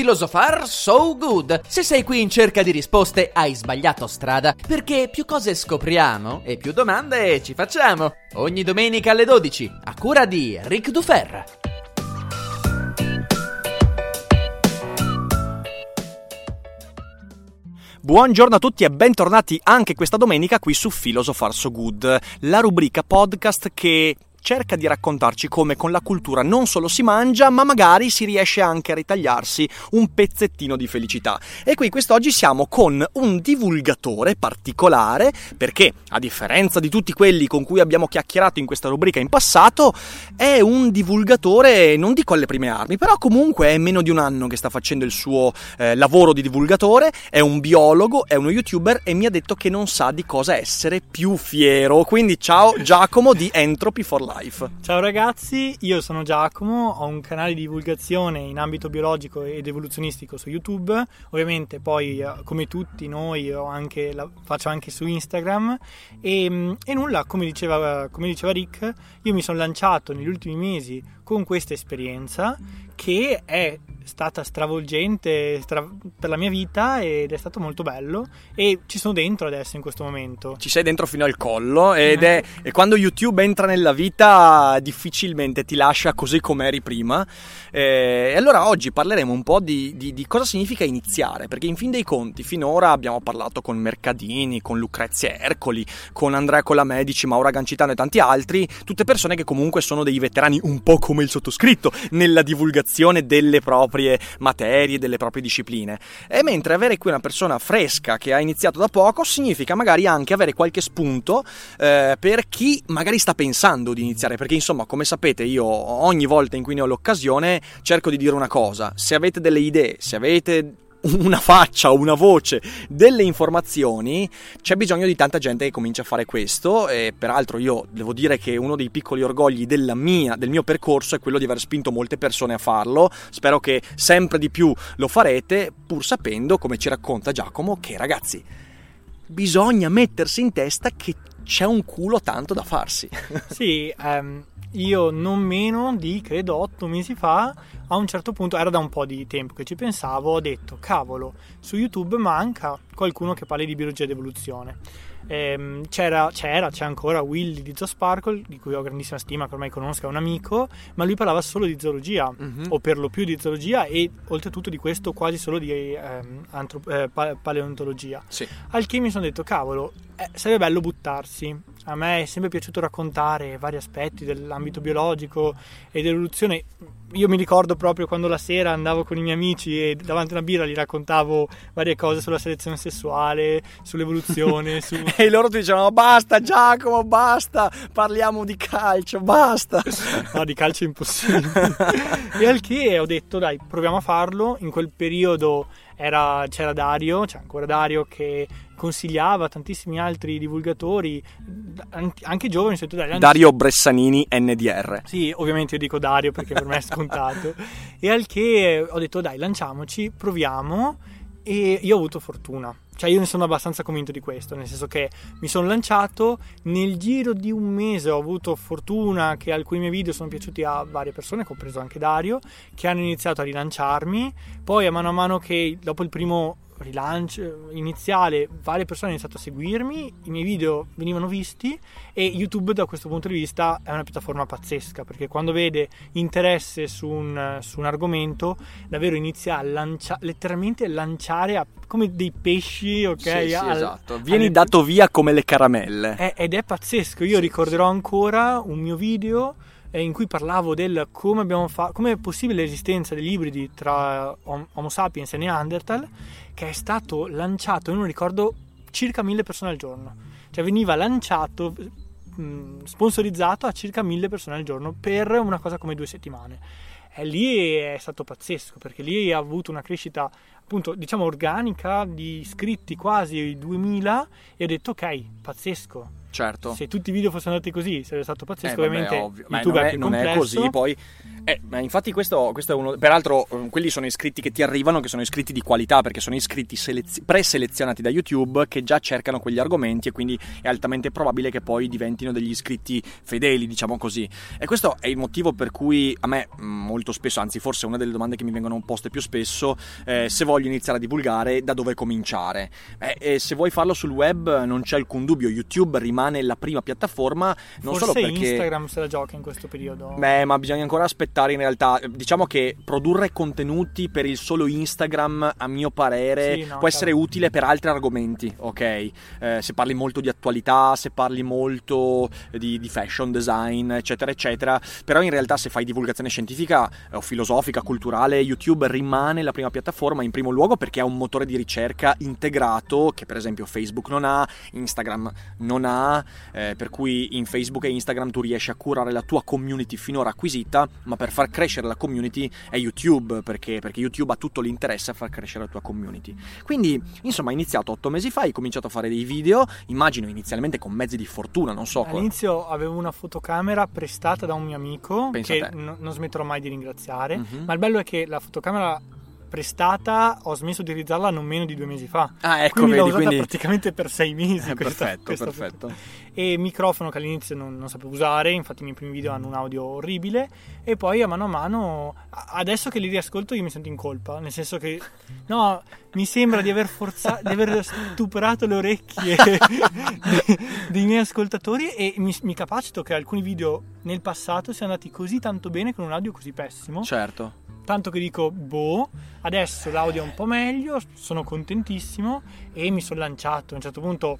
Filosofar so good. Se sei qui in cerca di risposte, hai sbagliato strada, perché più cose scopriamo e più domande ci facciamo. Ogni domenica alle 12, a cura di Ric Dufer. Buongiorno a tutti e bentornati anche questa domenica qui su Philosopher So Good, la rubrica podcast che cerca di raccontarci come con la cultura non solo si mangia, ma magari si riesce anche a ritagliarsi un pezzettino di felicità. E qui quest'oggi siamo con un divulgatore particolare, perché a differenza di tutti quelli con cui abbiamo chiacchierato in questa rubrica in passato, è un divulgatore, non dico alle prime armi, però comunque è meno di un anno che sta facendo il suo eh, lavoro di divulgatore, è un biologo, è uno youtuber e mi ha detto che non sa di cosa essere più fiero. Quindi ciao Giacomo di Entropy for Life. Life. Ciao ragazzi, io sono Giacomo, ho un canale di divulgazione in ambito biologico ed evoluzionistico su YouTube, ovviamente poi eh, come tutti noi anche, faccio anche su Instagram e, mm, e nulla, come diceva, come diceva Rick, io mi sono lanciato negli ultimi mesi con questa esperienza che è stata stravolgente stra- per la mia vita ed è stato molto bello e ci sono dentro adesso in questo momento. Ci sei dentro fino al collo ed è e quando YouTube entra nella vita difficilmente ti lascia così come eri prima. Eh, e allora oggi parleremo un po' di, di, di, cosa significa iniziare, perché in fin dei conti finora abbiamo parlato con Mercadini, con Lucrezia Ercoli, con Andrea Colamedici, Maura Gancitano e tanti altri, tutte persone che comunque sono dei veterani un po' come il sottoscritto nella divulgazione delle proprie materie, delle proprie discipline. E mentre avere qui una persona fresca che ha iniziato da poco significa magari anche avere qualche spunto eh, per chi magari sta pensando di iniziare, perché insomma, come sapete, io ogni volta in cui ne ho l'occasione cerco di dire una cosa, se avete delle idee, se avete una faccia una voce, delle informazioni, c'è bisogno di tanta gente che comincia a fare questo e peraltro io devo dire che uno dei piccoli orgogli mia, del mio percorso è quello di aver spinto molte persone a farlo, spero che sempre di più lo farete pur sapendo, come ci racconta Giacomo, che ragazzi bisogna mettersi in testa che c'è un culo tanto da farsi. Sì, um, io non meno di, credo, otto mesi fa, a un certo punto, era da un po' di tempo che ci pensavo, ho detto, cavolo, su YouTube manca qualcuno che parli di biologia ed evoluzione ehm, c'era, c'era, c'è ancora Willy di Sparkle, di cui ho grandissima stima, che ormai conosco, è un amico, ma lui parlava solo di zoologia, mm-hmm. o per lo più di zoologia, e oltretutto di questo quasi solo di ehm, antrop- eh, paleontologia. Sì. Al che mi sono detto, cavolo, eh, sarebbe bello buttarsi. A me è sempre piaciuto raccontare vari aspetti dell'ambito biologico e dell'evoluzione io mi ricordo proprio quando la sera andavo con i miei amici e davanti a una birra gli raccontavo varie cose sulla selezione sessuale, sull'evoluzione. su... e loro ti dicevano basta Giacomo, basta, parliamo di calcio, basta. no, di calcio è impossibile. e al che ho detto dai, proviamo a farlo. In quel periodo era, c'era Dario, c'è ancora Dario che consigliava a tantissimi altri divulgatori, anche giovani. Dai, Dario Bressanini, NDR. Sì, ovviamente io dico Dario perché per me è scontato. e al che ho detto dai, lanciamoci, proviamo. E io ho avuto fortuna cioè io ne sono abbastanza convinto di questo, nel senso che mi sono lanciato, nel giro di un mese ho avuto fortuna che alcuni miei video sono piaciuti a varie persone, compreso anche Dario, che hanno iniziato a rilanciarmi, poi a mano a mano che dopo il primo rilancio iniziale varie persone hanno iniziato a seguirmi, i miei video venivano visti e YouTube da questo punto di vista è una piattaforma pazzesca perché quando vede interesse su un, su un argomento davvero inizia a lanciare, letteralmente lanciare a, come dei pesci, ok? Sì, sì, al- esatto. Vieni alle- dato via come le caramelle. è- ed è pazzesco. Io ricorderò ancora un mio video eh, in cui parlavo del come, fa- come è possibile l'esistenza degli ibridi tra Hom- Homo sapiens e Neanderthal, che è stato lanciato, non ricordo, circa mille persone al giorno. Cioè veniva lanciato, sponsorizzato a circa mille persone al giorno per una cosa come due settimane. E lì è stato pazzesco perché lì ha avuto una crescita appunto diciamo organica di iscritti quasi 2000 e ho detto ok pazzesco Certo. se tutti i video fossero andati così sarebbe stato Eh, pazzesco vabbè, ovviamente ovvio. Ma YouTube non è, non è così, poi. Eh, ma infatti, questo, questo è uno. Peraltro, eh, quelli sono iscritti che ti arrivano, che sono iscritti di qualità, perché sono iscritti selez- preselezionati da YouTube che già cercano quegli argomenti e quindi è altamente probabile che poi diventino degli iscritti fedeli, diciamo così. E questo è il motivo per cui a me, mh, molto spesso, anzi, forse una delle domande che mi vengono poste più spesso, eh, se voglio iniziare a divulgare, da dove cominciare? Eh, se vuoi farlo sul web, non c'è alcun dubbio, YouTube rimane la prima piattaforma, non forse solo perché. Instagram se la gioca in questo periodo Beh, ma bisogna ancora aspettare in realtà. Diciamo che produrre contenuti per il solo Instagram, a mio parere, Sì, no, può essere chiaro. utile per altri argomenti, ok? Eh, se parli molto di attualità, se parli molto di, di fashion design, eccetera, eccetera. Però in realtà se fai divulgazione scientifica eh, o filosofica, culturale, YouTube rimane la prima piattaforma in primo luogo perché ha un motore di ricerca integrato che per esempio Facebook non ha, Instagram non ha, eh, per cui in Facebook e Instagram tu riesci a curare la tua community finora acquisita, ma per far crescere la community è YouTube, perché, perché YouTube ha tutto l'interesse a far crescere la tua community. Quindi, insomma, hai iniziato otto mesi fa, hai cominciato a fare dei video, immagino inizialmente con mezzi di fortuna, non so. All'inizio avevo una fotocamera prestata da un mio amico Pensa che n- non smetterò mai di ringraziare. Mhm. Ma il bello è che la fotocamera prestata ho smesso di utilizzarla non meno di due mesi fa. Ah, ecco, quindi l'ho vedi, usata quindi... praticamente per sei mesi. Eh, questa- perfetto, questa perfetto. foto. E microfono che all'inizio non, non sapevo usare, infatti i miei primi video hanno un audio orribile. E poi a mano a mano, adesso che li riascolto, io mi sento in colpa. Nel senso che, no, mi sembra di aver forzato, di aver stuperato le orecchie dei, dei miei ascoltatori. E mi, mi capacito che alcuni video nel passato siano andati così tanto bene con un audio così pessimo Certo. Tanto che dico boh adesso l'audio è un po' meglio sono contentissimo e mi sono lanciato a un certo punto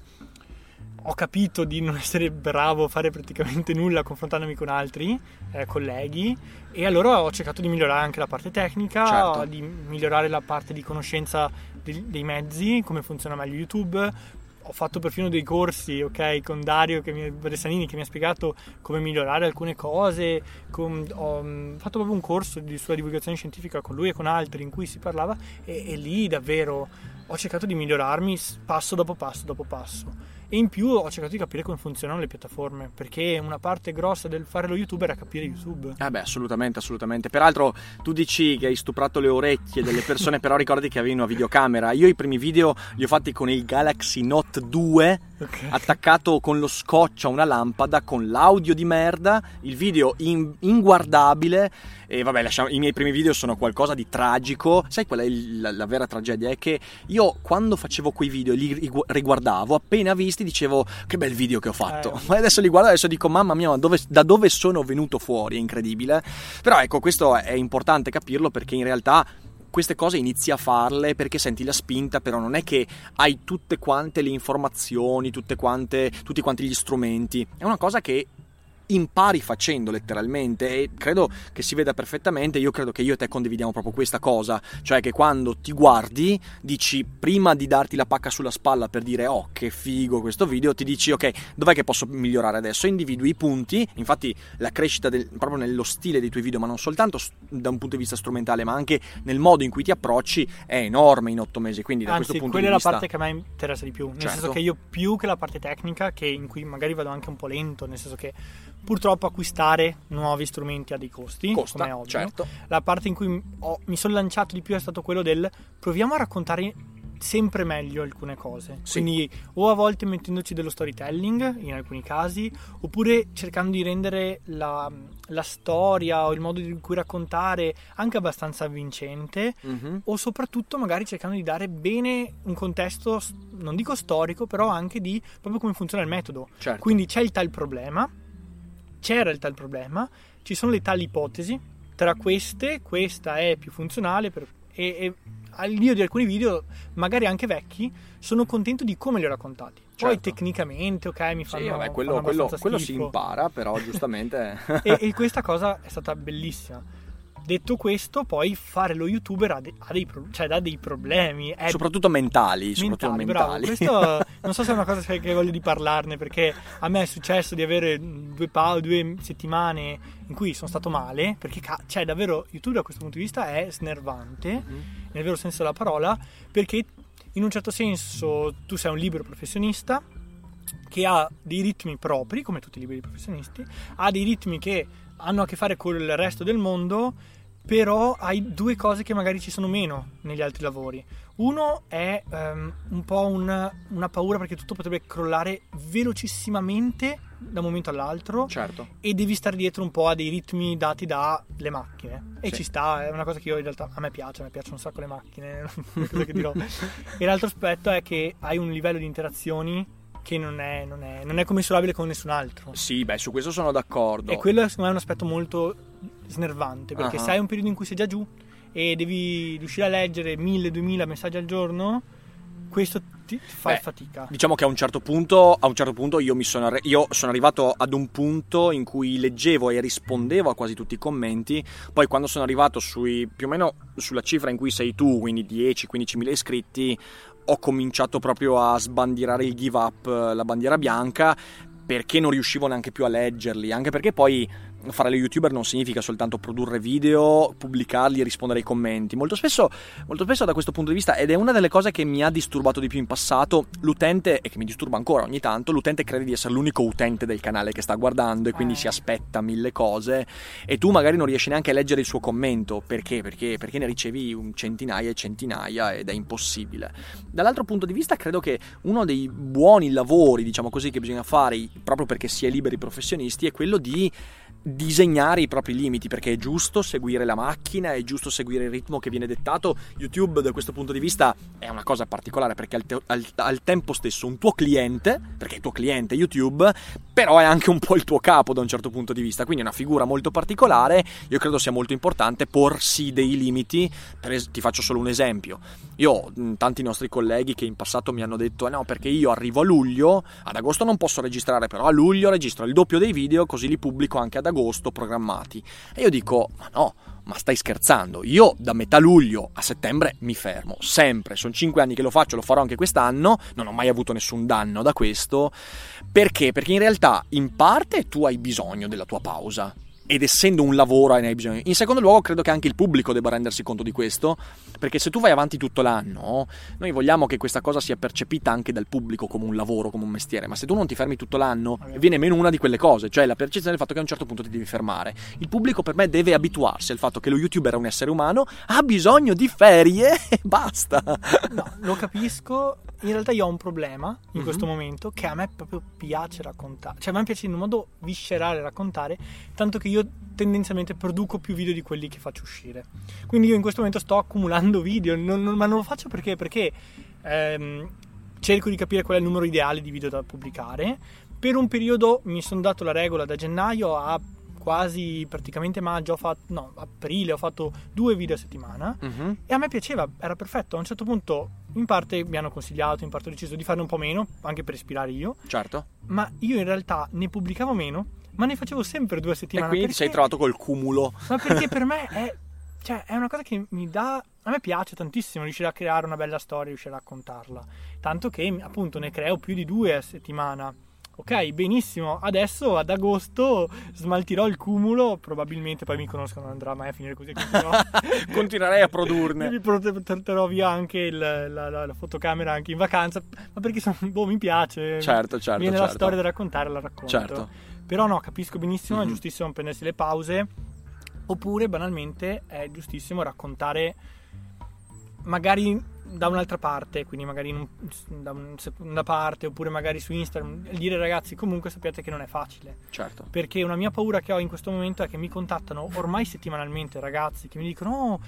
ho capito di non essere bravo a fare praticamente nulla confrontandomi con altri eh, colleghi e allora ho cercato di migliorare anche la parte tecnica Certo. di migliorare la parte di conoscenza dei, dei mezzi come funziona meglio YouTube ho fatto perfino dei corsi, ok, con Dario che mi, Bressanini che mi ha spiegato come migliorare alcune cose. con- ho mm, fatto proprio un corso di, sulla divulgazione scientifica con lui e con altri in cui si parlava e, e lì davvero ho cercato di migliorarmi passo dopo passo dopo passo. E in più ho cercato di capire come funzionano le piattaforme, perché una parte grossa del fare lo youtuber era capire YouTube. Eh beh, assolutamente, assolutamente. Peraltro, tu dici che hai stuprato le orecchie delle persone, però ricordi che avevi una videocamera. Io i primi video li ho fatti con il Galaxy Note 2, Ok. attaccato con lo scotch a una lampada, con l'audio di merda, il video in- inguardabile. E vabbè, lasciamo- i miei primi video sono qualcosa di tragico. Sai qual è il- la, la vera tragedia? È che io quando facevo quei video e li rigu- riguardavo, appena visti dicevo che bel video che ho fatto. Eh. Ma adesso li guardo e adesso dico mamma mia, ma dove- da dove sono venuto fuori? È incredibile. Però ecco, questo è importante capirlo perché in realtà queste cose inizi a farle perché senti la spinta, però non è che hai tutte quante le informazioni, tutte quante, tutti quanti gli strumenti. È una cosa che impari facendo letteralmente e credo che si veda perfettamente io credo che io e te condividiamo proprio questa cosa cioè che quando ti guardi dici prima di darti la pacca sulla spalla per dire oh che figo questo video ti dici ok dov'è che posso migliorare adesso individui i punti infatti la crescita del- proprio nello stile dei tuoi video ma non soltanto da un punto di vista strumentale ma anche nel modo in cui ti approcci è enorme in otto mesi quindi da Anzi, questo punto quella di è la vista parte che a me interessa di più. Nel Certo. senso che io più che la parte tecnica, che in cui magari vado anche un po' lento, nel senso che purtroppo acquistare nuovi strumenti ha dei costi, come è costa ovvio. certo La parte in cui ho- mi sono lanciato di più è stato quello del proviamo a raccontare sempre meglio alcune cose. Sì. Quindi o a volte mettendoci dello storytelling in alcuni casi, oppure cercando di rendere la, la storia o il modo in cui raccontare anche abbastanza avvincente, Mhm. o soprattutto magari cercando di dare bene un contesto, non dico storico, però anche di proprio come funziona il metodo. Certo. Quindi c'è il tal problema, c'era il tal problema, ci sono le tali ipotesi, tra queste questa è più funzionale per- e, e all'io di alcuni video, magari anche vecchi, sono contento di come li ho raccontati. Poi Certo. tecnicamente, ok, mi fanno, Sì, vabbè, quello, fanno quello- quello si impara, però giustamente... e, e questa cosa è stata bellissima. Detto questo, poi fare lo youtuber ha, de- ha dei, pro- cioè, dà dei problemi. È soprattutto mentali, soprattutto mentali, bravo. mentali. Questo non so se è una cosa che voglio di parlarne perché a me è successo di avere due, pa- due settimane in cui sono stato male perché ca- cioè davvero YouTube da questo punto di vista è snervante Mhm. nel vero senso della parola perché in un certo senso tu sei un libero professionista che ha dei ritmi propri come tutti i liberi professionisti ha dei ritmi che hanno a che fare con il resto del mondo però hai due cose che magari ci sono meno negli altri lavori. Uno è ehm, un po' un- una paura perché tutto potrebbe crollare velocissimamente da un momento all'altro Certo. e devi stare dietro un po' a dei ritmi dati dalle macchine. E Sì. ci sta, è una cosa che io in realtà a me piace, a me piacciono un sacco le macchine, cosa che dirò. e l'altro aspetto è che hai un livello di interazioni che non è, non è, non è commisurabile con nessun altro. Sì, beh, su questo sono d'accordo. E quello secondo me è un aspetto molto snervante perché Ah. se hai un periodo in cui sei già giù e devi riuscire a leggere 1000-2000 messaggi al giorno, questo ti, fa Beh, fatica. Diciamo che a un certo punto, a un certo punto io, mi sono, arre- io sono arrivato ad un punto in cui leggevo e rispondevo a quasi tutti i commenti. Poi, quando sono arrivato sui più o meno sulla cifra in cui sei tu, quindi 10-15 mila iscritti, ho cominciato proprio a sbandierare il give up, eh, la bandiera bianca, perché non riuscivo neanche più a leggerli. Anche perché poi fare lo youtuber non significa soltanto produrre video, pubblicarli e rispondere ai commenti. Molto spesso, molto spesso da questo punto di vista, ed è una delle cose che mi ha disturbato di più in passato, l'utente, e che mi disturba ancora ogni tanto, l'utente crede di essere l'unico utente del canale che sta guardando e quindi Eh. si aspetta mille cose e tu magari non riesci neanche a leggere il suo commento. Perché? Perché, perché ne ricevi un centinaia e centinaia ed è impossibile. Dall'altro punto di vista credo che uno dei buoni lavori, diciamo così, che bisogna fare proprio perché si è liberi professionisti è quello di disegnare i propri limiti perché è giusto seguire la macchina, è giusto seguire il ritmo che viene dettato. YouTube da questo punto di vista è una cosa particolare perché al, te- al- al tempo stesso un tuo cliente, perché il tuo cliente è YouTube, però è anche un po' il tuo capo da un certo punto di vista, quindi è una figura molto particolare. Io credo sia molto importante porsi dei limiti. Es- ti faccio solo un esempio. Io ho tanti nostri colleghi che in passato mi hanno detto: "Eh no, perché io arrivo a luglio, ad agosto non posso registrare, però a luglio registro il doppio dei video, così li pubblico anche ad agosto programmati. E io dico: Ma no, ma stai scherzando? Io da metà luglio a settembre mi fermo, sempre. Sono cinque anni che lo faccio, lo farò anche quest'anno. Non ho mai avuto nessun danno da questo. Perché? Perché in realtà, in parte, tu hai bisogno della tua pausa. Ed essendo un lavoro hai bisogno. In secondo luogo, credo che anche il pubblico debba rendersi conto di questo. Perché se tu vai avanti tutto l'anno, noi vogliamo che questa cosa sia percepita anche dal pubblico come un lavoro, come un mestiere. Ma se tu non ti fermi tutto l'anno, viene meno una di quelle cose, cioè la percezione del fatto che a un certo punto ti devi fermare. Il pubblico per me deve abituarsi al fatto che lo youtuber è un essere umano, ha bisogno di ferie e basta. No, lo capisco. In realtà io ho un problema in Mhm. questo momento che a me proprio piace raccontare. Cioè a me piace in un modo viscerale raccontare, tanto che io tendenzialmente produco più video di quelli che faccio uscire. Quindi io in questo momento sto accumulando video, non- non- ma non lo faccio perché? Perché ehm, cerco di capire qual è il numero ideale di video da pubblicare. Per un periodo mi sono dato la regola da gennaio a quasi praticamente maggio, ho fatto, no, aprile ho fatto due video a settimana. Mhm. E a me piaceva, era perfetto. A un certo punto, in parte mi hanno consigliato, in parte ho deciso di farne un po' meno, anche per ispirare io. Certo. Ma io in realtà ne pubblicavo meno, ma ne facevo sempre due a E settimana. quindi ti sei perché- trovato col cumulo. Ma perché per me è, cioè, è una cosa che mi dà. A me piace tantissimo riuscire a creare una bella storia, riuscire a raccontarla. Tanto che appunto ne creo più di due a settimana. Ok, benissimo. Adesso ad agosto smaltirò il cumulo. Probabilmente poi mi conoscono, non andrà mai a finire così. Continuerei a produrne. Mi porterò via anche il- la, la- la fotocamera anche in vacanza. Ma perché sono- boh, mi piace. Certo, certo. Viene certo. la storia da raccontare, la racconto. Certo. Però no, capisco benissimo, Mhm. è giustissimo prendersi le pause. Oppure banalmente è giustissimo raccontare magari da un'altra parte, quindi magari in un- da un- una parte oppure magari su Instagram, dire ragazzi comunque sappiate che non è facile. Certo. Perché una mia paura che ho in questo momento è che mi contattano ormai settimanalmente ragazzi che mi dicono "Oh,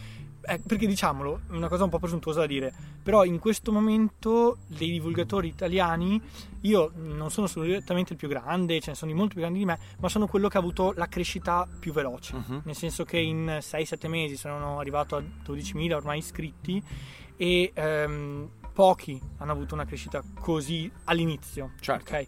eh, perché diciamolo, è una cosa un po' presuntuosa da dire, però in questo momento dei divulgatori italiani io non sono assolutamente il più grande, ce ne sono di molto più grandi di me, ma sono quello che ha avuto la crescita più veloce. Mhm. Nel senso che in 6-7 mesi sono arrivato a 12.000 ormai iscritti e ehm, pochi hanno avuto una crescita così all'inizio. Certo. ok?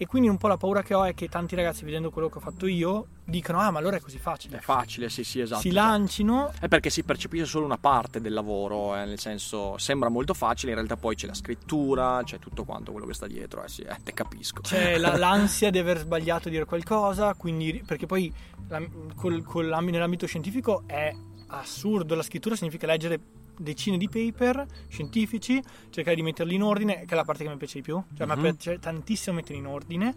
E quindi un po' la paura che ho è che tanti ragazzi, vedendo quello che ho fatto io, dicono: Ah, ma allora è così facile. È facile, sì, sì, esatto. si esatto. lancino. È perché si percepisce solo una parte del lavoro, eh, nel senso sembra molto facile, in realtà poi c'è la scrittura, c'è tutto quanto quello che sta dietro, eh sì, eh, te capisco. C'è la- l'ansia di aver sbagliato a dire qualcosa, quindi, perché poi la- col- col- ambi- nell'ambito scientifico è assurdo. La scrittura significa leggere decine di paper scientifici, cercare di metterli in ordine, che è la parte che mi piace di più. Cioè, me Mhm. piace tantissimo metterli in ordine,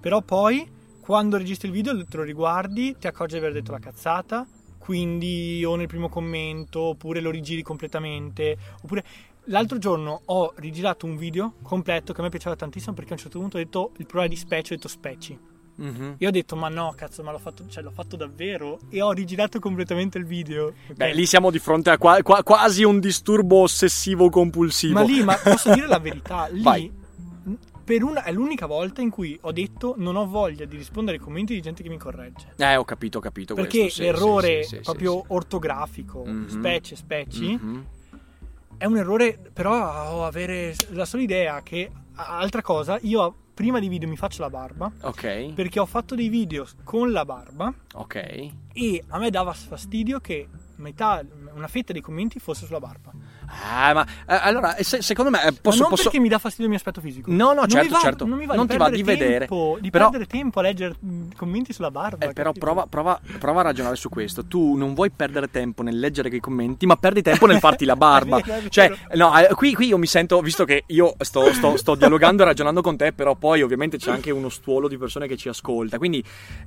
però poi quando registri il video te lo riguardi, ti accorgi di aver detto la cazzata, quindi o nel primo commento, oppure lo rigiri completamente, oppure L'altro giorno ho rigirato un video completo che a me piaceva tantissimo perché a un certo punto ho detto il problema di specie, ho detto speci. Mhm. Io ho detto ma no cazzo ma l'ho fatto, cioè, l'ho fatto davvero e ho rigirato completamente il video. ok? Beh, lì siamo di fronte a qua- qua- quasi un disturbo ossessivo compulsivo. Ma lì, ma posso dire la verità, lì Vai. una, è l'unica volta in cui ho detto non ho voglia di rispondere ai commenti di gente che mi corregge. Eh, ho capito, ho capito. Perché questo, sì, l'errore sì, sì, proprio ortografico, Mhm. specie, speci, Mhm. è un errore, però ho avere la sola idea che, altra cosa, io prima di video mi faccio la barba, Ok, perché ho fatto dei video con la barba ok. e a me dava fastidio che metà, una fetta dei commenti fosse sulla barba. Ah, ma eh, allora, se- secondo me eh, Ma posso, non posso... perché mi dà fastidio il mio aspetto fisico. No, no, Non certo, va, certo. Non mi va Non di ti va di perdere vedere. tempo, di Però- perdere tempo a leggere mh, commenti sulla barba. Eh, però prova, prova- prova a ragionare su questo. Tu non vuoi perdere tempo nel leggere quei commenti, ma perdi tempo nel farti la barba. Cioè, no, eh, qui, qui io mi sento, visto che io sto, sto- sto dialogando e ragionando con te, però poi ovviamente c'è anche uno stuolo di persone che ci ascolta. Quindi,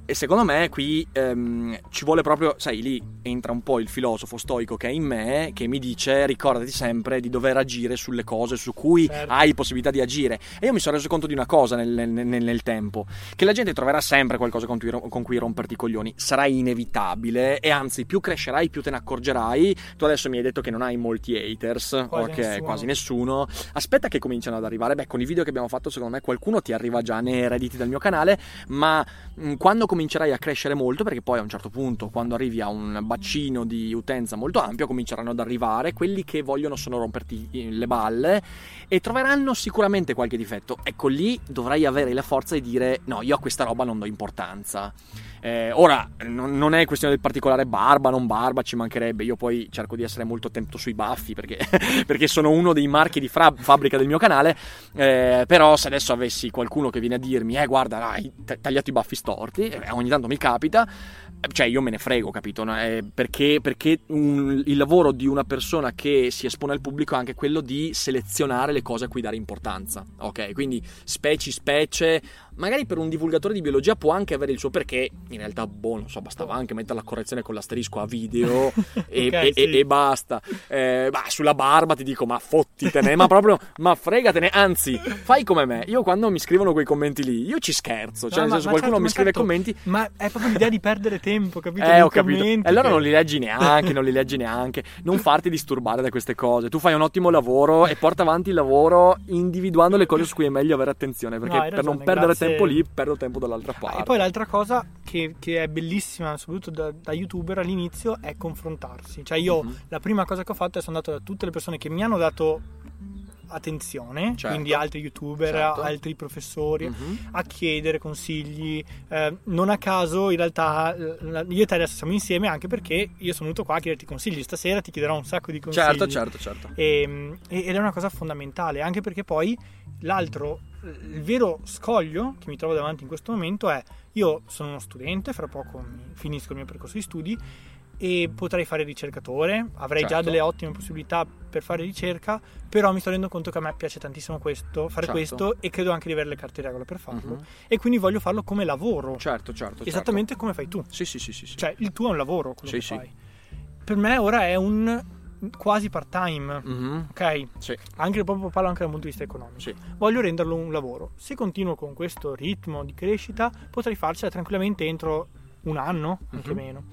eh, secondo me, qui ehm, ci vuole proprio, sai, lì entra un po' il filosofo stoico che è in me, che mi dice: ricordati sempre di dover agire sulle cose su cui Certo. hai possibilità di agire. E io mi sono reso conto di una cosa nel, nel- nel- nel tempo: che la gente troverà sempre qualcosa con cui, con cui romperti i coglioni. Sarà inevitabile, e anzi, più crescerai, più te ne accorgerai. Tu adesso mi hai detto che non hai molti haters, Quasi ok, nessuno. quasi nessuno. Aspetta che cominciano ad arrivare. Beh, con i video che abbiamo fatto, secondo me qualcuno ti arriva già nei redditi del mio canale. Ma mh, quando comincerai a crescere molto, perché poi a un certo punto, quando arrivi a un bacino di utenza molto ampio, cominceranno ad arrivare quelli che vogliono solo romperti i- le balle e troveranno sicuramente qualche difetto. Ecco, lì dovrai avere la forza di dire: no, io a questa roba non do importanza. Eh, ora, non, non è questione del particolare barba, non barba, ci mancherebbe. Io poi cerco di essere molto attento sui baffi perché, perché sono uno dei marchi di fra- fabbrica del mio canale. Eh, però, se adesso avessi qualcuno che viene a dirmi, eh, guarda, hai t- tagliato i baffi storti, eh, ogni tanto mi capita. eh, Cioè, io me ne frego, capito? Eh, perché perché un- il lavoro di una persona che si espone al pubblico è anche quello di selezionare le cose a cui dare importanza. Ok, quindi specie, specie. Magari per un divulgatore di biologia può anche avere il suo perché, in realtà, boh, non so, bastava anche mettere la correzione con l'asterisco a video e, Ok, e- sì. e- e basta. Eh, ma sulla barba ti dico, ma fottitene, ma proprio, ma fregatene. Anzi, fai come me. Io quando mi scrivono quei commenti lì, io ci scherzo. Cioè, No, nel senso, ma qualcuno certo, mi scrive certo, commenti. Ma è proprio l'idea di perdere tempo, capito? Eh, ho capito. E allora che- non li leggi neanche, non li leggi neanche. Non farti disturbare da queste cose. Tu fai un ottimo lavoro e porta avanti il lavoro individuando le cose su cui è meglio avere attenzione. Perché No, per non perdere grazie. tempo lì, perdo tempo dall'altra Ah, parte. E poi l'altra cosa che, che è bellissima, soprattutto da, da youtuber all'inizio, è confrontarsi. Cioè, io Mhm. la prima cosa che ho fatto è sono andato da tutte le persone che mi hanno dato attenzione, Certo. quindi altri youtuber, Certo. altri professori, Mhm. a chiedere consigli. Eh, non a caso, in realtà, eh, io e te adesso siamo insieme anche perché io sono venuto qua a chiederti consigli. Stasera ti chiederò un sacco di consigli. Certo, certo, certo. E- ed è una cosa fondamentale, anche perché poi l'altro, il vero scoglio che mi trovo davanti in questo momento è io sono uno studente, fra poco finisco il mio percorso di studi e potrei fare ricercatore, avrei già Certo. delle ottime possibilità per fare ricerca, però mi sto rendendo conto che a me piace tantissimo questo, fare Certo. questo e credo anche di avere le carte in regola per farlo Mhm. e quindi voglio farlo come lavoro, Certo, certo. esattamente come fai tu. certo. Sì, sì, sì, sì. sì. Cioè, il tuo è un lavoro, quello Sì, che sì. fai. Per me ora è un quasi part time, Mhm. ok? Sì. Anche proprio parlo anche dal punto di vista economico. Sì. Voglio renderlo un lavoro. Se continuo con questo ritmo di crescita, potrei farcela tranquillamente entro un anno, anche Mhm. meno.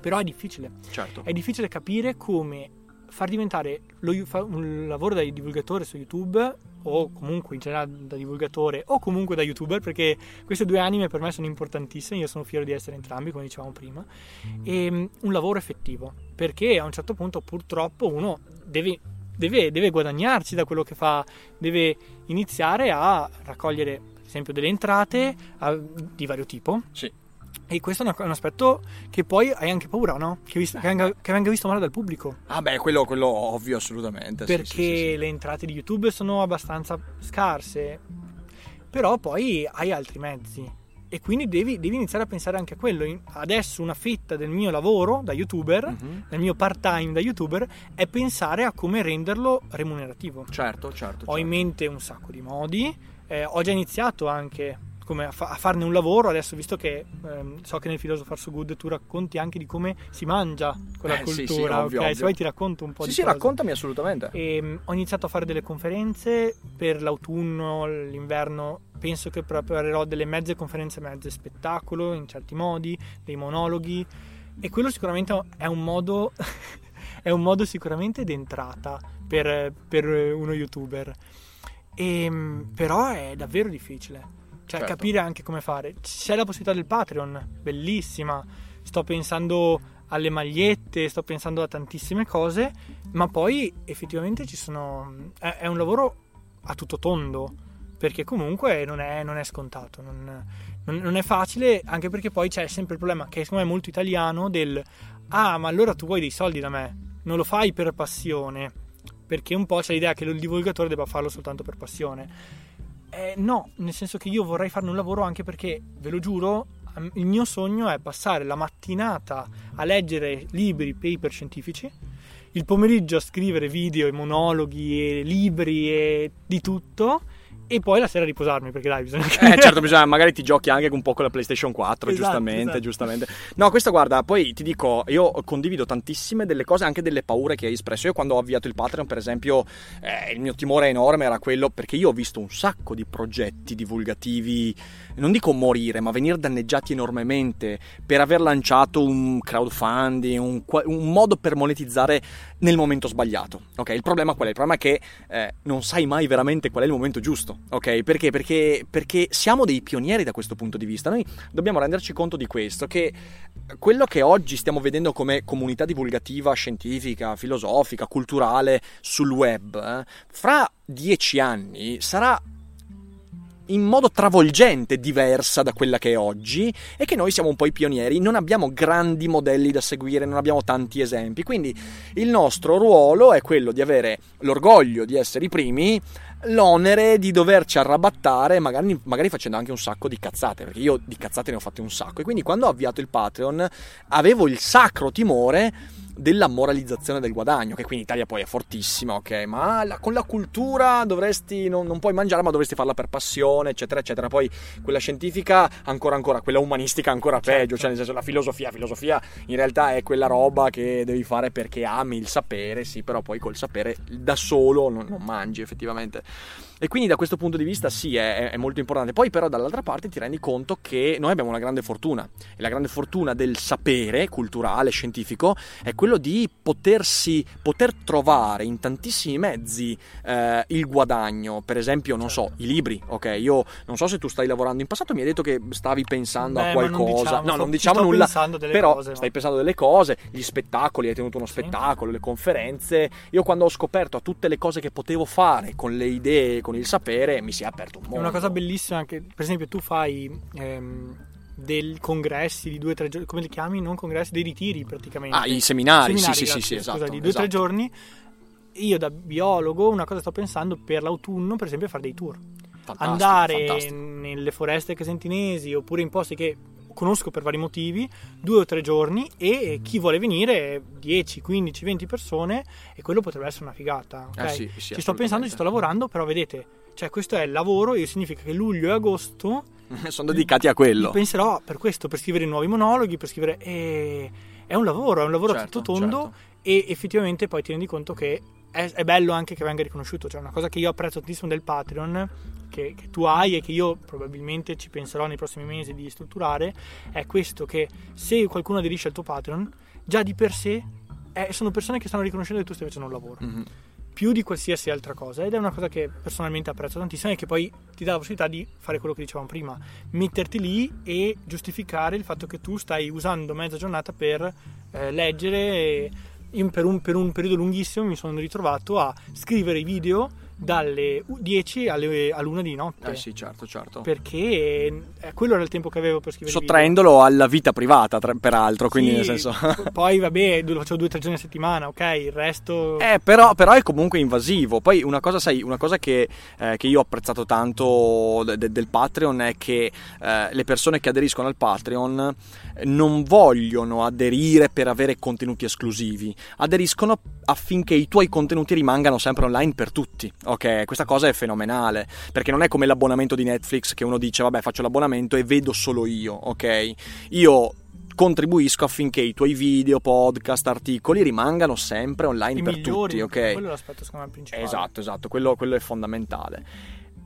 Però è difficile. Certo. È difficile capire come far diventare lo- un lavoro da divulgatore su YouTube o comunque in generale da divulgatore o comunque da youtuber perché queste due anime per me sono importantissime io sono fiero di essere entrambi come dicevamo prima e mm, un lavoro effettivo perché a un certo punto purtroppo uno deve, deve, deve guadagnarci da quello che fa deve iniziare a raccogliere per esempio delle entrate di vario tipo Sì. E questo è un aspetto che poi hai anche paura, no? Che, vis- che venga, che venga visto male dal pubblico. Ah beh, quello, quello ovvio assolutamente. perché sì, sì, sì. le entrate di YouTube sono abbastanza scarse. Però poi hai altri mezzi. E quindi devi, devi iniziare a pensare anche a quello. In- Adesso una fetta del mio lavoro da youtuber, Mhm. del mio part-time da youtuber, è pensare a come renderlo remunerativo. Certo, certo. Ho in certo. mente un sacco di modi. eh, ho già iniziato anche come a, fa- a farne un lavoro. Adesso, visto che ehm, so che nel Philosopher So Good tu racconti anche di come si mangia quella Eh, sì, sì, cultura, ovvio, ok? ovvio. Se vuoi ti racconto un po' Sì, di sì, cose. raccontami assolutamente. E, mm, ho iniziato a fare delle conferenze per l'autunno, l'inverno. Penso che preparerò delle mezze conferenze, mezze spettacolo in certi modi, dei monologhi. E quello sicuramente è un modo, è un modo sicuramente d'entrata per, per uno youtuber. E, mm, però è davvero difficile. Cioè, Certo. capire anche come fare. C'è la possibilità del Patreon, bellissima. Sto pensando alle magliette, sto pensando a tantissime cose, ma poi effettivamente ci sono. È, è un lavoro a tutto tondo, perché comunque non è, non è scontato, non, non- non è facile, anche perché poi c'è sempre il problema, che secondo me è molto italiano, del ah, ma allora tu vuoi dei soldi da me, non lo fai per passione, perché un po' c'è l'idea che il divulgatore debba farlo soltanto per passione. Eh, no, nel senso che io vorrei farne un lavoro anche perché, ve lo giuro, il mio sogno è passare la mattinata a leggere libri, paper scientifici, il pomeriggio a scrivere video e monologhi e libri e di tutto, e poi la sera riposarmi perché dai, bisogna Eh, certo, bisogna, magari ti giochi anche un po' con la PlayStation 4, Esatto, giustamente, esatto. giustamente. No, questa guarda, poi ti dico, io condivido tantissime delle cose, anche delle paure che hai espresso. Io quando ho avviato il Patreon, per esempio, eh, il mio timore enorme era quello perché io ho visto un sacco di progetti divulgativi, non dico morire, ma venire danneggiati enormemente per aver lanciato un crowdfunding, un, un modo per monetizzare nel momento sbagliato. Ok, il problema qual è? Il problema è che eh, non sai mai veramente qual è il momento giusto. Ok, perché? Perché, perché siamo dei pionieri da questo punto di vista. Noi dobbiamo renderci conto di questo, che quello che oggi stiamo vedendo come comunità divulgativa, scientifica, filosofica, culturale sul web, eh, fra dieci anni sarà in modo travolgente diversa da quella che è oggi e che noi siamo un po' i pionieri, non abbiamo grandi modelli da seguire, non abbiamo tanti esempi, quindi il nostro ruolo è quello di avere l'orgoglio di essere i primi, l'onere di doverci arrabattare, magari, magari facendo anche un sacco di cazzate, perché io di cazzate ne ho fatte un sacco. E quindi quando ho avviato il Patreon avevo il sacro timore della moralizzazione del guadagno, che qui in Italia poi è fortissima, ok? Ma la- con la cultura dovresti, non, non puoi mangiare, ma dovresti farla per passione, eccetera, eccetera. Poi quella scientifica, ancora, ancora, quella umanistica, ancora peggio, cioè nel senso la filosofia, filosofia in realtà è quella roba che devi fare perché ami il sapere, sì, però poi col sapere da solo non, non mangi effettivamente. E quindi da questo punto di vista sì, è, è molto importante. Poi però dall'altra parte ti rendi conto che noi abbiamo una grande fortuna. E la grande fortuna del sapere culturale, scientifico, è quello di potersi, poter trovare in tantissimi mezzi eh, il guadagno. Per esempio, non so, i libri, ok? Io non so se tu stai lavorando. In passato mi hai detto che stavi pensando Beh, a qualcosa. diciamo, no, non ci diciamo sto nulla. pensando delle però cose, stai pensando delle cose, gli spettacoli, hai tenuto uno Sì. spettacolo, le conferenze. Io quando ho scoperto tutte le cose che potevo fare con le idee, con il sapere, mi si è aperto un È mondo. una cosa bellissima anche, per esempio, tu fai ehm, dei congressi di due o tre giorni, come li chiami? Non congressi, dei ritiri praticamente. Ah, i seminari, sì, sì, grazie, sì, sì, scusa, esatto, di due o tre esatto. giorni. Io da biologo, una cosa sto pensando per l'autunno, per esempio, fare dei tour. Fantastico, Andare fantastico. nelle foreste casentinesi oppure in posti che conosco per vari motivi, due o tre giorni e chi vuole venire 10, 15, 20 persone e quello potrebbe essere una figata. ok? Eh sì, sì, ci sto pensando, ci sto lavorando, però vedete, cioè questo è il lavoro e significa che luglio e agosto Sono dedicati a quello. penserò per questo, per scrivere nuovi monologhi, per scrivere... e- È un lavoro, è un lavoro Certo, tutto tondo certo. e effettivamente poi ti rendi conto che è, è bello anche che venga riconosciuto. Cioè, una cosa che io apprezzo tantissimo del Patreon, che, che, tu hai e che io probabilmente ci penserò nei prossimi mesi di strutturare, è questo: che se qualcuno aderisce al tuo Patreon, già di per sé è, sono persone che stanno riconoscendo che tu stai facendo un lavoro. Mhm. Più di qualsiasi altra cosa, ed è una cosa che personalmente apprezzo tantissimo e che poi ti dà la possibilità di fare quello che dicevamo prima, metterti lì e giustificare il fatto che tu stai usando mezza giornata per eh, leggere. E, per un, per un periodo lunghissimo mi sono ritrovato a scrivere i video dalle 10 alle, all'una di notte. Eh sì, certo, certo. Perché eh, quello era il tempo che avevo per scrivere. Sottraendolo alla vita privata, tra- peraltro, quindi Sì, nel senso... poi vabbè, lo facevo due o tre giorni a settimana, ok? Il resto... Eh, però, però è comunque invasivo. Poi una cosa, sai, una cosa che, eh, che io ho apprezzato tanto de- del Patreon è che eh, le persone che aderiscono al Patreon non vogliono aderire per avere contenuti esclusivi, aderiscono affinché i tuoi contenuti rimangano sempre online per tutti. Ok, questa cosa è fenomenale, perché non è come l'abbonamento di Netflix che uno dice vabbè faccio l'abbonamento e vedo solo io, ok? Io contribuisco affinché i tuoi video, podcast, articoli rimangano sempre online i per migliori, tutti, ok? Quello è l'aspetto secondo me principale. Esatto, esatto, quello, quello è fondamentale.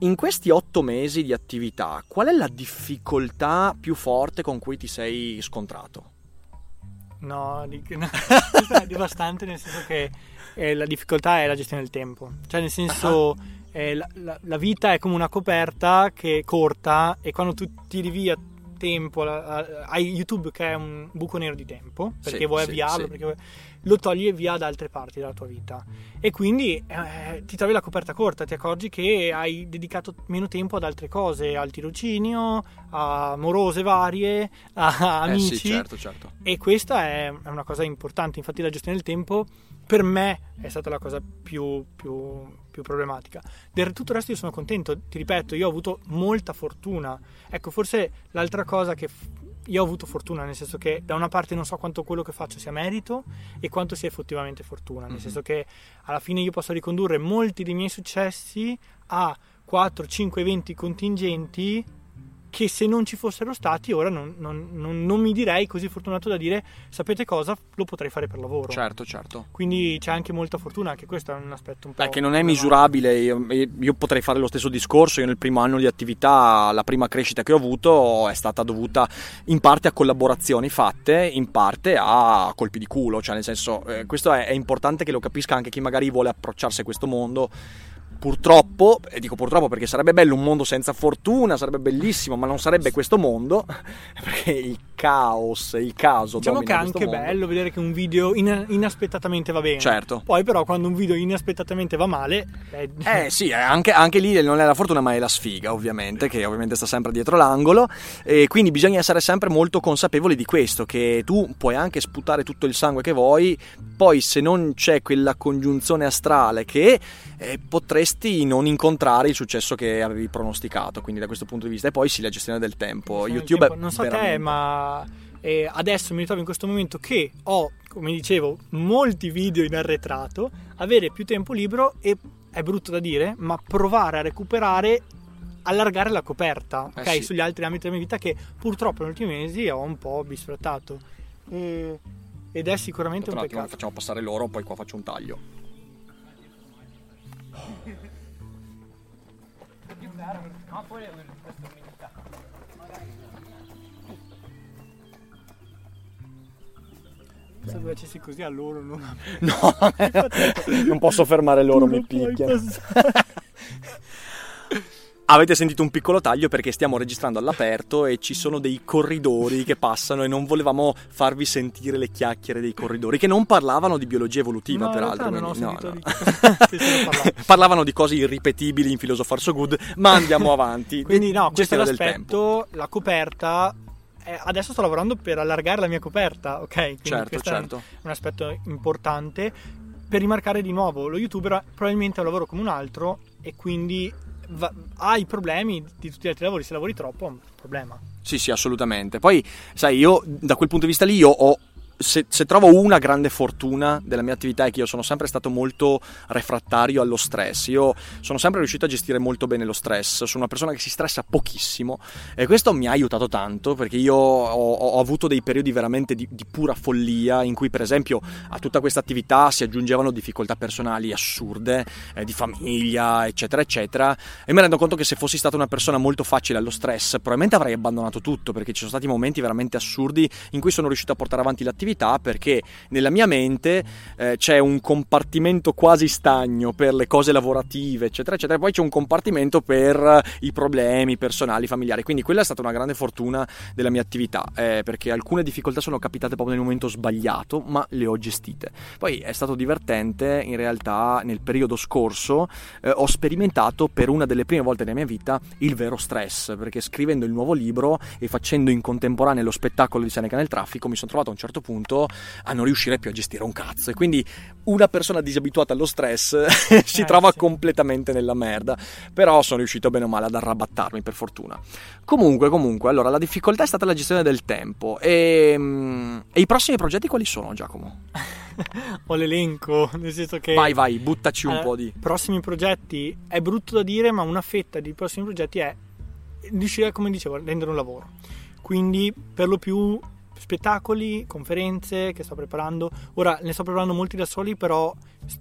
In questi otto mesi di attività, qual è la difficoltà più forte con cui ti sei scontrato? No, di- no, è devastante nel senso che eh, la difficoltà è la gestione del tempo. Cioè nel senso eh, la, la- la vita è come una coperta che è corta e quando tu tiri via tempo hai YouTube che è un buco nero di tempo perché Sì, vuoi sì, avviarlo, sì. perché vuoi- lo togli via da altre parti della tua vita e quindi eh, ti trovi la coperta corta, ti accorgi che hai dedicato meno tempo ad altre cose, al tirocinio, a morose varie, a amici. Eh sì, certo, certo. E questa è una cosa importante, infatti la gestione del tempo per me è stata la cosa più, più- più problematica. Del tutto il resto io sono contento, ti ripeto, io ho avuto molta fortuna. Ecco, forse l'altra cosa che f- io ho avuto fortuna, nel senso che da una parte non so quanto quello che faccio sia merito e quanto sia effettivamente fortuna, nel Mhm. senso che alla fine io posso ricondurre molti dei miei successi a 4-5 eventi contingenti che se non ci fossero stati ora non, non- non- non mi direi così fortunato da dire sapete cosa lo potrei fare per lavoro Certo, certo. quindi c'è anche molta fortuna anche questo è un aspetto un po' Beh, che non è misurabile, io, io potrei fare lo stesso discorso, io nel primo anno di attività la prima crescita che ho avuto è stata dovuta in parte a collaborazioni fatte, in parte a colpi di culo, cioè nel senso eh, questo è, è importante che lo capisca anche chi magari vuole approcciarsi a questo mondo. Purtroppo, e dico purtroppo perché sarebbe bello un mondo senza fortuna, sarebbe bellissimo, ma non sarebbe questo mondo, perché il caos, il caso diciamo che è anche mondo. bello vedere che un video in- inaspettatamente va bene Certo. poi però quando un video inaspettatamente va male eh, Eh sì, anche, anche lì non è la fortuna ma è la sfiga ovviamente, che ovviamente sta sempre dietro l'angolo e quindi bisogna essere sempre molto consapevoli di questo, che tu puoi anche sputare tutto il sangue che vuoi, poi se non c'è quella congiunzione astrale che eh, potresti non incontrare il successo che avevi pronosticato, quindi da questo punto di vista e poi sì la gestione del tempo. Nel YouTube tempo, è non so te veramente- ma eh, adesso mi ritrovo in questo momento che ho come dicevo molti video in arretrato avere più tempo libero e è brutto da dire ma provare a recuperare allargare la coperta Eh ok, sì. sugli altri ambiti della mia vita che purtroppo negli ultimi mesi ho un po' bisfrattato ed è sicuramente un un peccato facciamo passare loro, poi qua faccio un taglio. Se facessi così a loro non No, non posso fermare loro, mi Tu puoi picchiano. Avete sentito un piccolo taglio perché stiamo registrando all'aperto e ci sono dei corridori che passano e non volevamo farvi sentire le chiacchiere dei corridori che non parlavano di biologia evolutiva No, peraltro. non ho no, no. di. Parlavano di cose irripetibili in Philosopher So Good, ma andiamo avanti. Quindi no, questo è Gestione del tempo. l'aspetto, la coperta. eh, adesso sto lavorando per allargare la mia coperta, ok? Quindi Certo, questo è un- certo. un aspetto importante. Per rimarcare di nuovo, lo youtuber probabilmente è un lavoro come un altro e quindi va- ha i problemi di tutti gli altri lavori. Se lavori troppo è un problema. Sì, sì, assolutamente. Poi, sai, io da quel punto di vista lì io ho se, se, trovo una grande fortuna della mia attività è che io sono sempre stato molto refrattario allo stress. Io sono sempre riuscito a gestire molto bene lo stress. Sono una persona che si stressa pochissimo e questo mi ha aiutato tanto perché io ho, ho avuto dei periodi veramente di, di, pura follia in cui, per esempio, a tutta questa attività si aggiungevano difficoltà personali assurde, eh, di famiglia, eccetera, eccetera. E mi rendo conto che se fossi stata una persona molto facile allo stress, probabilmente avrei abbandonato tutto perché ci sono stati momenti veramente assurdi in cui sono riuscito a portare avanti l'attività attività perché nella mia mente eh, c'è un compartimento quasi stagno per le cose lavorative, eccetera, eccetera, e poi c'è un compartimento per i problemi personali, familiari. Quindi quella è stata una grande fortuna della mia attività, eh, perché alcune difficoltà sono capitate proprio nel momento sbagliato, ma le ho gestite. Poi è stato divertente, in realtà nel periodo scorso eh, ho sperimentato per una delle prime volte nella mia vita il vero stress, perché scrivendo il nuovo libro e facendo in contemporanea lo spettacolo di Seneca nel traffico mi sono trovato a un certo punto punto a non riuscire più a gestire un cazzo. E quindi una persona disabituata allo stress si eh, trova completamente nella merda. Però sono riuscito bene o male ad arrabattarmi, per fortuna. Comunque, comunque, allora la difficoltà è stata la gestione del tempo. E, mm, e i prossimi progetti quali sono, Giacomo? Ho l'elenco, nel senso che... Vai, vai, buttaci un allora, po' di... Prossimi progetti, è brutto da dire, ma una fetta di prossimi progetti è riuscire, come dicevo, a rendere un lavoro. Quindi, per lo più, spettacoli, conferenze che sto preparando. Ora ne sto preparando molti da soli, però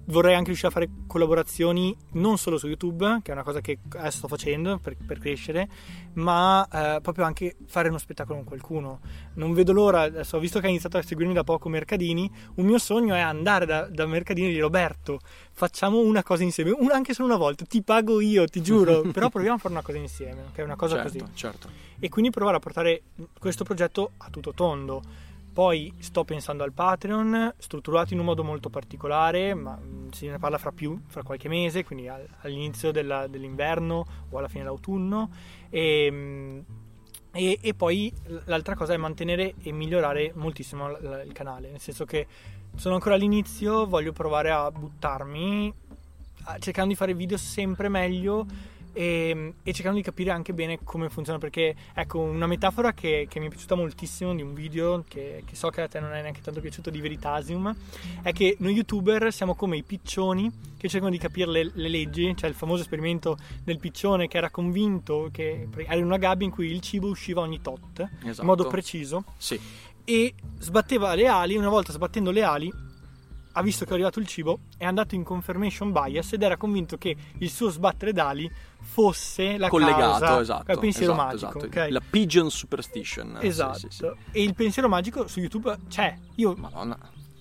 vorrei anche riuscire a fare collaborazioni non solo su YouTube, che è una cosa che adesso sto facendo per, per crescere, ma eh, proprio anche fare uno spettacolo con qualcuno. Non vedo l'ora, adesso visto che ha iniziato a seguirmi da poco Mercadini, un mio sogno è andare da, da Mercadini e dire Roberto, facciamo una cosa insieme, una, anche solo una volta, ti pago io, ti giuro, però proviamo a fare una cosa insieme, che è una cosa certo, così. Certo. E quindi provare a portare questo progetto a tutto tondo poi sto pensando al Patreon, strutturato in un modo molto particolare, ma mm, se ne parla fra più, fra qualche mese, quindi all'inizio della, dell'inverno o alla fine dell'autunno. E, mm, e, e, poi l'altra cosa è mantenere e migliorare moltissimo il canale, nel senso che sono ancora all'inizio, voglio provare a buttarmi cercando di fare video sempre meglio e, e, cercando di capire anche bene come funziona perché ecco una metafora che, che mi è piaciuta moltissimo di un video che, che, so che a te non è neanche tanto piaciuto di Veritasium è che noi youtuber siamo come i piccioni che cercano di capire le, le leggi cioè il famoso esperimento del piccione che era convinto che era in una gabbia in cui il cibo usciva ogni tot esatto. in modo preciso sì. e sbatteva le ali una volta sbattendo le ali ha visto che è arrivato il cibo, è andato in confirmation bias ed era convinto che il suo sbattere d'ali fosse la collegato causa esatto, al pensiero esatto, magico. Esatto. Okay? La pigeon superstition. Esatto. Sì, sì, sì. E il pensiero magico su YouTube c'è. Io Madonna.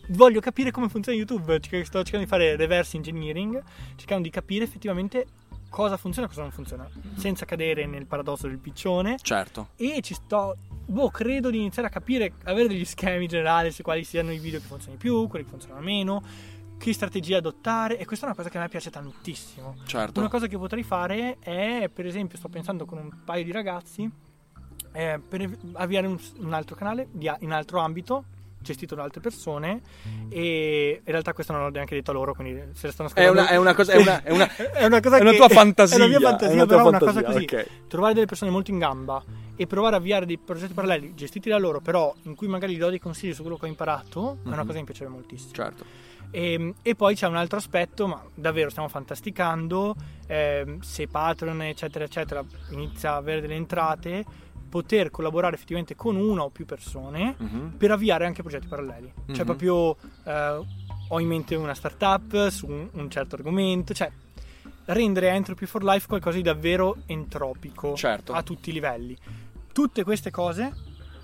voglio capire come funziona YouTube. Sto cercando di fare reverse engineering, cercando di capire effettivamente cosa funziona e cosa non funziona, senza cadere nel paradosso del piccione. Certo. E ci sto boh, credo di iniziare a capire, avere degli schemi generali su quali siano i video che funzionano di più, quelli che funzionano meno, che strategie adottare e questa è una cosa che a me piace tantissimo. Certo. Una cosa che potrei fare è, per esempio, sto pensando con un paio di ragazzi eh, per avviare un, un altro canale di, in altro ambito gestito da altre persone e in realtà questo non l'ho neanche detto a loro quindi se stanno ascoltando è una, è una cosa è una, è una, è una, cosa è una che, tua fantasia è una mia fantasia è una però è una fantasia, cosa così okay. trovare delle persone molto in gamba e provare a avviare dei progetti paralleli gestiti da loro però in cui magari gli do dei consigli su quello che ho imparato mm-hmm. è una mhm. cosa che mi piacerebbe moltissimo certo e, ehm, e, poi c'è un altro aspetto, ma davvero stiamo fantasticando, eh, se Patreon eccetera eccetera inizia a avere delle entrate, poter collaborare effettivamente con una o più persone uh-huh. per avviare anche progetti paralleli. Uh-huh. Cioè mhm. proprio eh, ho in mente una startup su un, un, certo argomento, cioè rendere Entropy for Life qualcosa di davvero entropico certo. a tutti i livelli. Tutte queste cose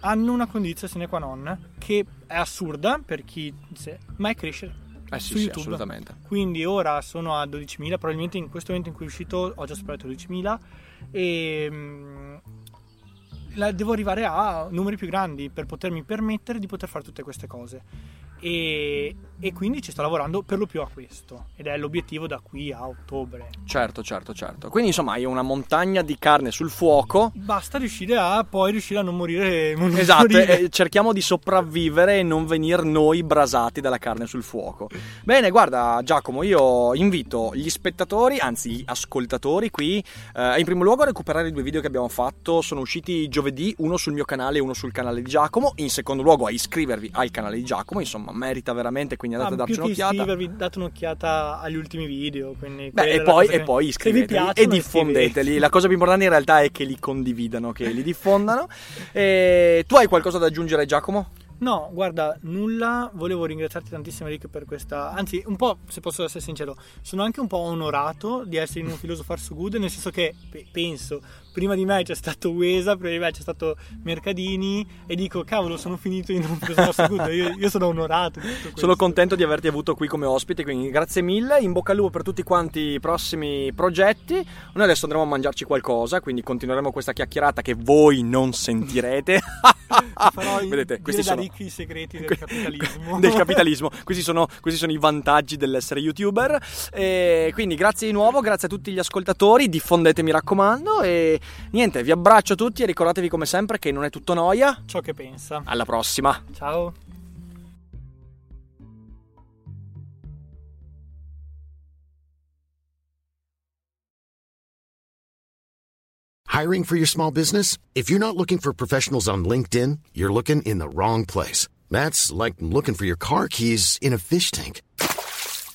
hanno una condizione sine qua non che è assurda per chi ma è crescere eh sì, sì assolutamente. Quindi ora sono a 12.000, probabilmente in questo momento in cui è uscito ho già superato 12.000 e la, devo arrivare a numeri più grandi per potermi permettere di poter fare tutte queste cose. E e quindi ci sto lavorando per lo più a questo ed è l'obiettivo da qui a ottobre. Certo, certo, certo. Quindi insomma hai una montagna di carne sul fuoco. Basta riuscire a poi riuscire a non morire. Non Esatto, morire. cerchiamo di sopravvivere e non venire noi brasati dalla carne sul fuoco. Bene, guarda Giacomo, io invito gli spettatori, anzi gli ascoltatori qui, eh, in primo luogo a recuperare i due video che abbiamo fatto, sono usciti giovedì, uno sul mio canale e uno sul canale di Giacomo, in secondo luogo a iscrivervi al canale di Giacomo, insomma merita veramente, quindi andate Ah, a darci un'occhiata. iscrivervi, date un'occhiata agli ultimi video. Quindi Beh, e poi, e poi vi iscrivetevi e diffondeteli. La cosa più importante in realtà è che li condividano, che li diffondano. E tu hai qualcosa da aggiungere, Giacomo? No, guarda, nulla. Volevo ringraziarti tantissimo, Rick, per questa. Anzi, un po', se posso essere sincero, sono anche un po' onorato di essere in un Philosopher So Good, nel senso che pe- penso, prima di me c'è stato Uesa, prima di me c'è stato Mercadini, e dico, cavolo, sono finito in un Good. Io, io sono onorato. Sono contento di averti avuto qui come ospite, quindi grazie mille. In bocca al lupo per tutti quanti i prossimi progetti. Noi adesso andremo a mangiarci qualcosa, quindi continueremo questa chiacchierata che voi non sentirete. Farò Vedete, questi sono i segreti del capitalismo. del capitalismo. Questi sono, questi sono i vantaggi dell'essere youtuber. E quindi grazie di nuovo, grazie a tutti gli ascoltatori. Diffondete, mi raccomando. E niente, vi abbraccio tutti e ricordatevi come sempre che non è tutto noia. Ciò che pensa. Alla prossima. Ciao. Hiring for your small business? If you're not looking for professionals on LinkedIn, you're looking in the wrong place. That's like looking for your car keys in a fish tank.